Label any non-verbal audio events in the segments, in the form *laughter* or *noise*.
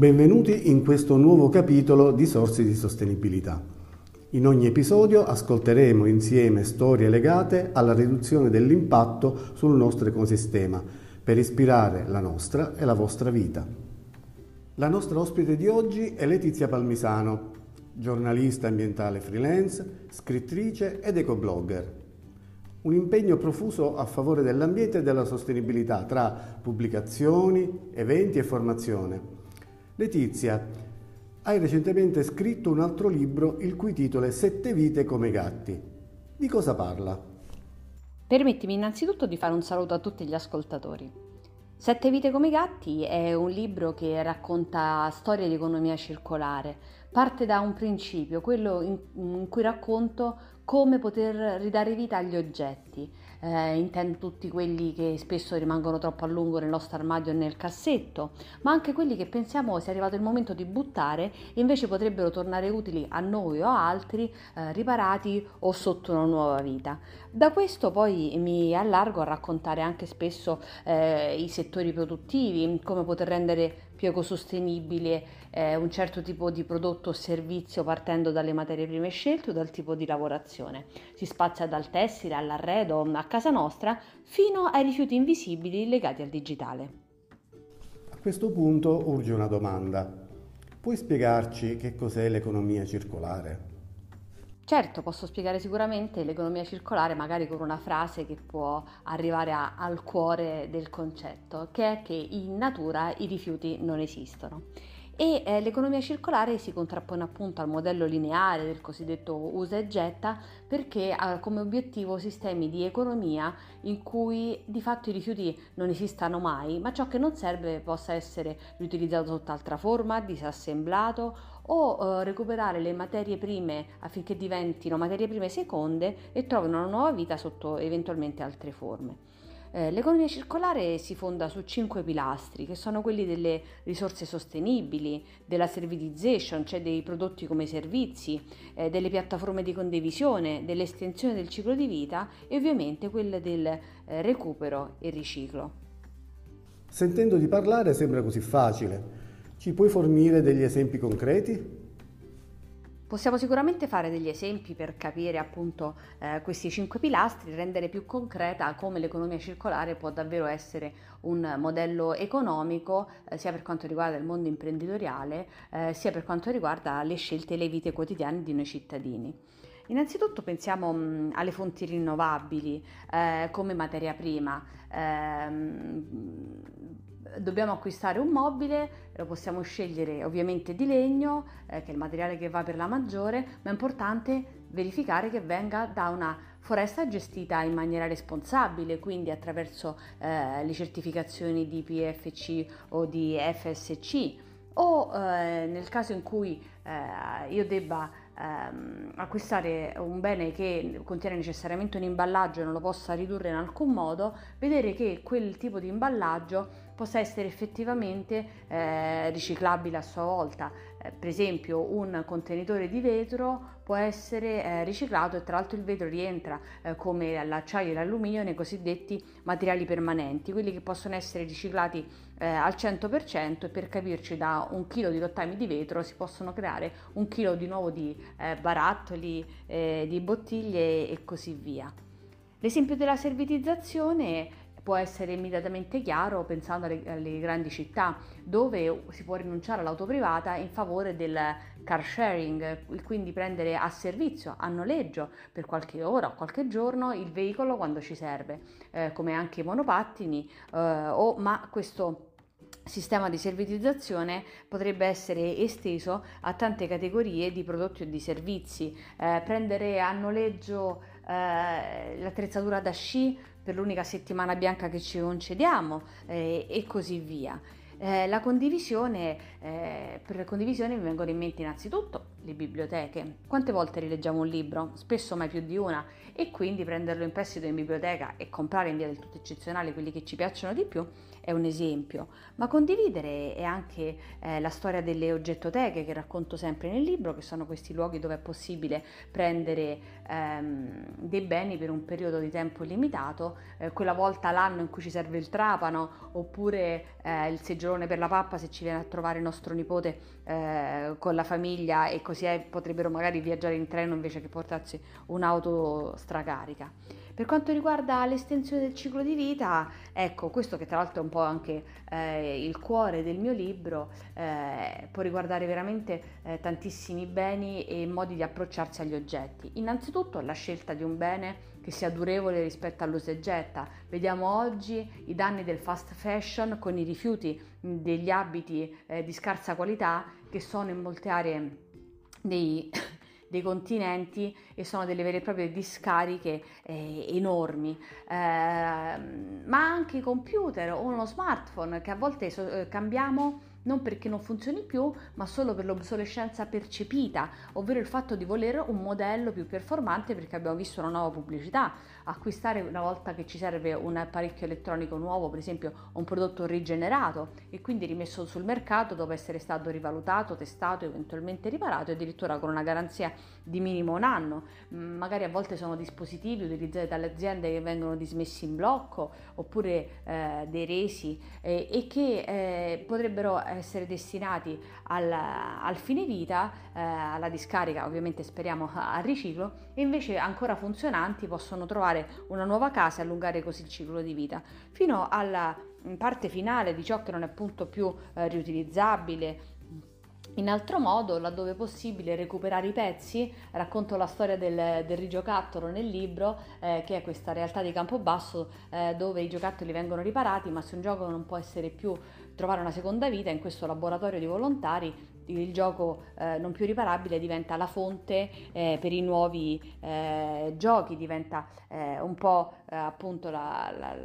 Benvenuti in questo nuovo capitolo di Sorsi di Sostenibilità. In ogni episodio ascolteremo insieme storie legate alla riduzione dell'impatto sul nostro ecosistema per ispirare la nostra e la vostra vita. La nostra ospite di oggi è Letizia Palmisano, giornalista ambientale freelance, scrittrice ed ecoblogger. Un impegno profuso a favore dell'ambiente e della sostenibilità tra pubblicazioni, eventi e formazione. Letizia, hai recentemente scritto un altro libro il cui titolo è Sette vite come gatti. Di cosa parla? Permettimi innanzitutto di fare un saluto a tutti gli ascoltatori. Sette vite come gatti è un libro che racconta storie di economia circolare. Parte da un principio, quello in cui racconto come poter ridare vita agli oggetti eh, intendo tutti quelli che spesso rimangono troppo a lungo nel nostro armadio e nel cassetto, ma anche quelli che pensiamo sia arrivato il momento di buttare e invece potrebbero tornare utili a noi o a altri, eh, riparati o sotto una nuova vita. Da questo poi mi allargo a raccontare anche spesso eh, i settori produttivi, come poter rendere più ecosostenibile eh, un certo tipo di prodotto o servizio partendo dalle materie prime scelte o dal tipo di lavorazione. Si spazia dal tessile all'arredo a casa nostra fino ai rifiuti invisibili legati al digitale. A questo punto urge una domanda. Puoi spiegarci che cos'è l'economia circolare? Certo, posso spiegare sicuramente l'economia circolare magari con una frase che può arrivare a, al cuore del concetto, che è che in natura i rifiuti non esistono. E eh, l'economia circolare si contrappone appunto al modello lineare del cosiddetto usa e getta perché ha come obiettivo sistemi di economia in cui di fatto i rifiuti non esistano mai, ma ciò che non serve possa essere riutilizzato sotto altra forma, disassemblato o eh, recuperare le materie prime affinché diventino materie prime seconde e trovino una nuova vita sotto eventualmente altre forme. Eh, l'economia circolare si fonda su cinque pilastri, che sono quelli delle risorse sostenibili, della servitization, cioè dei prodotti come servizi, eh, delle piattaforme di condivisione, dell'estensione del ciclo di vita e ovviamente quelle del eh, recupero e riciclo. Sentendo di parlare sembra così facile. Ci puoi fornire degli esempi concreti? Possiamo sicuramente fare degli esempi per capire appunto eh, questi cinque pilastri, rendere più concreta come l'economia circolare può davvero essere un modello economico eh, sia per quanto riguarda il mondo imprenditoriale eh, sia per quanto riguarda le scelte e le vite quotidiane di noi cittadini. Innanzitutto pensiamo mh, alle fonti rinnovabili eh, come materia prima. Eh, dobbiamo acquistare un mobile, lo possiamo scegliere ovviamente di legno, eh, che è il materiale che va per la maggiore, ma è importante verificare che venga da una foresta gestita in maniera responsabile, quindi attraverso eh, le certificazioni di PFC o di FSC o eh, nel caso in cui eh, io debba ehm, acquistare un bene che contiene necessariamente un imballaggio e non lo possa ridurre in alcun modo, vedere che quel tipo di imballaggio possa essere effettivamente eh, riciclabile a sua volta. Eh, per esempio un contenitore di vetro può essere eh, riciclato e tra l'altro il vetro rientra eh, come l'acciaio e l'alluminio nei cosiddetti materiali permanenti, quelli che possono essere riciclati eh, al 100% e per capirci da un chilo di rottami di vetro si possono creare un chilo di nuovo di barattoli, di bottiglie e così via. L'esempio della servitizzazione può essere immediatamente chiaro pensando alle, alle, grandi città dove si può rinunciare all'auto privata in favore del car sharing, quindi prendere a servizio, a noleggio per qualche ora o qualche giorno il veicolo quando ci serve, eh, come anche i monopattini, eh, o, ma questo sistema di servitizzazione potrebbe essere esteso a tante categorie di prodotti o di servizi, eh, prendere a noleggio eh, l'attrezzatura da sci per l'unica settimana bianca che ci concediamo eh, e così via. Eh, la condivisione, eh, per condivisione mi vengono in mente innanzitutto le biblioteche. Quante volte rileggiamo un libro? Spesso mai più di una e quindi prenderlo in prestito in biblioteca e comprare in via del tutto eccezionale quelli che ci piacciono di più è un esempio, ma condividere è anche eh, la storia delle oggettoteche che racconto sempre nel libro, che sono questi luoghi dove è possibile prendere ehm, dei beni per un periodo di tempo limitato, eh, quella volta l'anno in cui ci serve il trapano oppure eh, il seggiolone per la pappa se ci viene a trovare nostro nipote eh, con la famiglia e così è, potrebbero magari viaggiare in treno invece che portarsi un'auto stracarica. Per quanto riguarda l'estensione del ciclo di vita, ecco, questo che tra l'altro è un po' anche eh, il cuore del mio libro, eh, può riguardare veramente eh, tantissimi beni e modi di approcciarsi agli oggetti. Innanzitutto la scelta di un bene che sia durevole rispetto all'usa e getta. Vediamo oggi i danni del fast fashion con i rifiuti degli abiti eh, di scarsa qualità che sono in molte aree dei *laughs* dei continenti e sono delle vere e proprie discariche eh, enormi, eh, ma anche i computer o uno smartphone che a volte so- eh, cambiamo non perché non funzioni più, ma solo per l'obsolescenza percepita, ovvero il fatto di volere un modello più performante perché abbiamo visto una nuova pubblicità, acquistare una volta che ci serve un apparecchio elettronico nuovo, per esempio un prodotto rigenerato e quindi rimesso sul mercato dopo essere stato rivalutato, testato, eventualmente riparato addirittura con una garanzia di minimo un anno. Mm, magari a volte sono dispositivi utilizzati dalle aziende che vengono dismessi in blocco oppure eh, dei resi eh, e che eh, potrebbero essere destinati al, al fine vita, eh, alla discarica, ovviamente speriamo al riciclo, e invece ancora funzionanti possono trovare una nuova casa e allungare così il ciclo di vita, fino alla parte finale di ciò che non è appunto più eh, riutilizzabile, in altro modo, laddove possibile, recuperare i pezzi, racconto la storia del, del rigiocattolo nel libro, eh, che è questa realtà di Campobasso eh, dove i giocattoli vengono riparati, ma se un gioco non può essere più trovare una seconda vita, in questo laboratorio di volontari il gioco eh, non più riparabile diventa la fonte eh, per i nuovi eh, giochi, diventa eh, un po' eh, appunto la, la,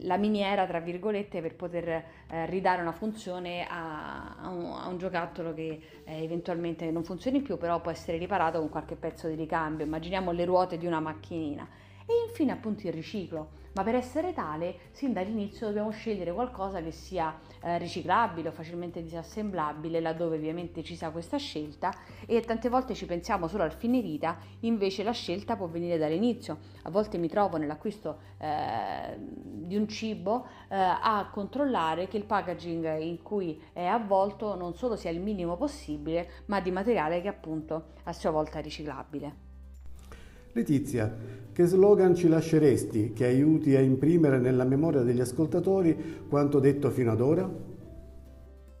la, miniera, tra virgolette, per poter eh, ridare una funzione a, a, un, a un, giocattolo che eventualmente non funzioni più, però può essere riparato con qualche pezzo di ricambio. Immaginiamo le ruote di una macchinina. Infine appunto il riciclo. Ma per essere tale sin dall'inizio dobbiamo scegliere qualcosa che sia eh, riciclabile o facilmente disassemblabile laddove ovviamente ci sia questa scelta. E tante volte ci pensiamo solo al fine vita invece la scelta può venire dall'inizio. A volte mi trovo nell'acquisto eh, di un cibo eh, a controllare che il packaging in cui è avvolto non solo sia il minimo possibile ma di materiale che appunto a sua volta è riciclabile Letizia, che slogan ci lasceresti che aiuti a imprimere nella memoria degli ascoltatori quanto detto fino ad ora?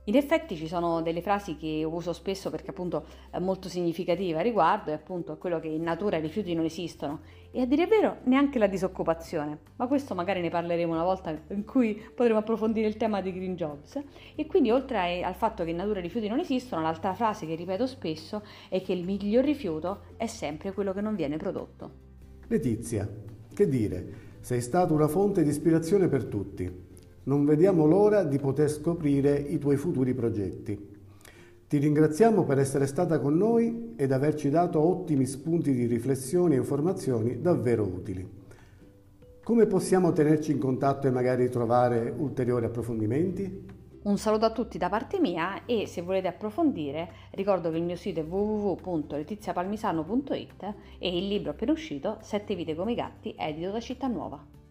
In effetti ci sono delle frasi che uso spesso perché appunto è molto significativa riguardo e appunto è quello che in natura i rifiuti non esistono e a dire vero neanche la disoccupazione, ma questo magari ne parleremo una volta in cui potremo approfondire il tema dei green jobs e quindi oltre al fatto che in natura i rifiuti non esistono, l'altra frase che ripeto spesso è che il miglior rifiuto è sempre quello che non viene prodotto. Letizia, che dire, sei stata una fonte di ispirazione per tutti. Non vediamo l'ora di poter scoprire i tuoi futuri progetti. Ti ringraziamo per essere stata con noi ed averci dato ottimi spunti di riflessione e informazioni davvero utili. Come possiamo tenerci in contatto e magari trovare ulteriori approfondimenti? Un saluto a tutti da parte mia e se volete approfondire ricordo che il mio sito è www.letiziapalmisano.it e il libro appena uscito Sette vite come i gatti edito da Città Nuova.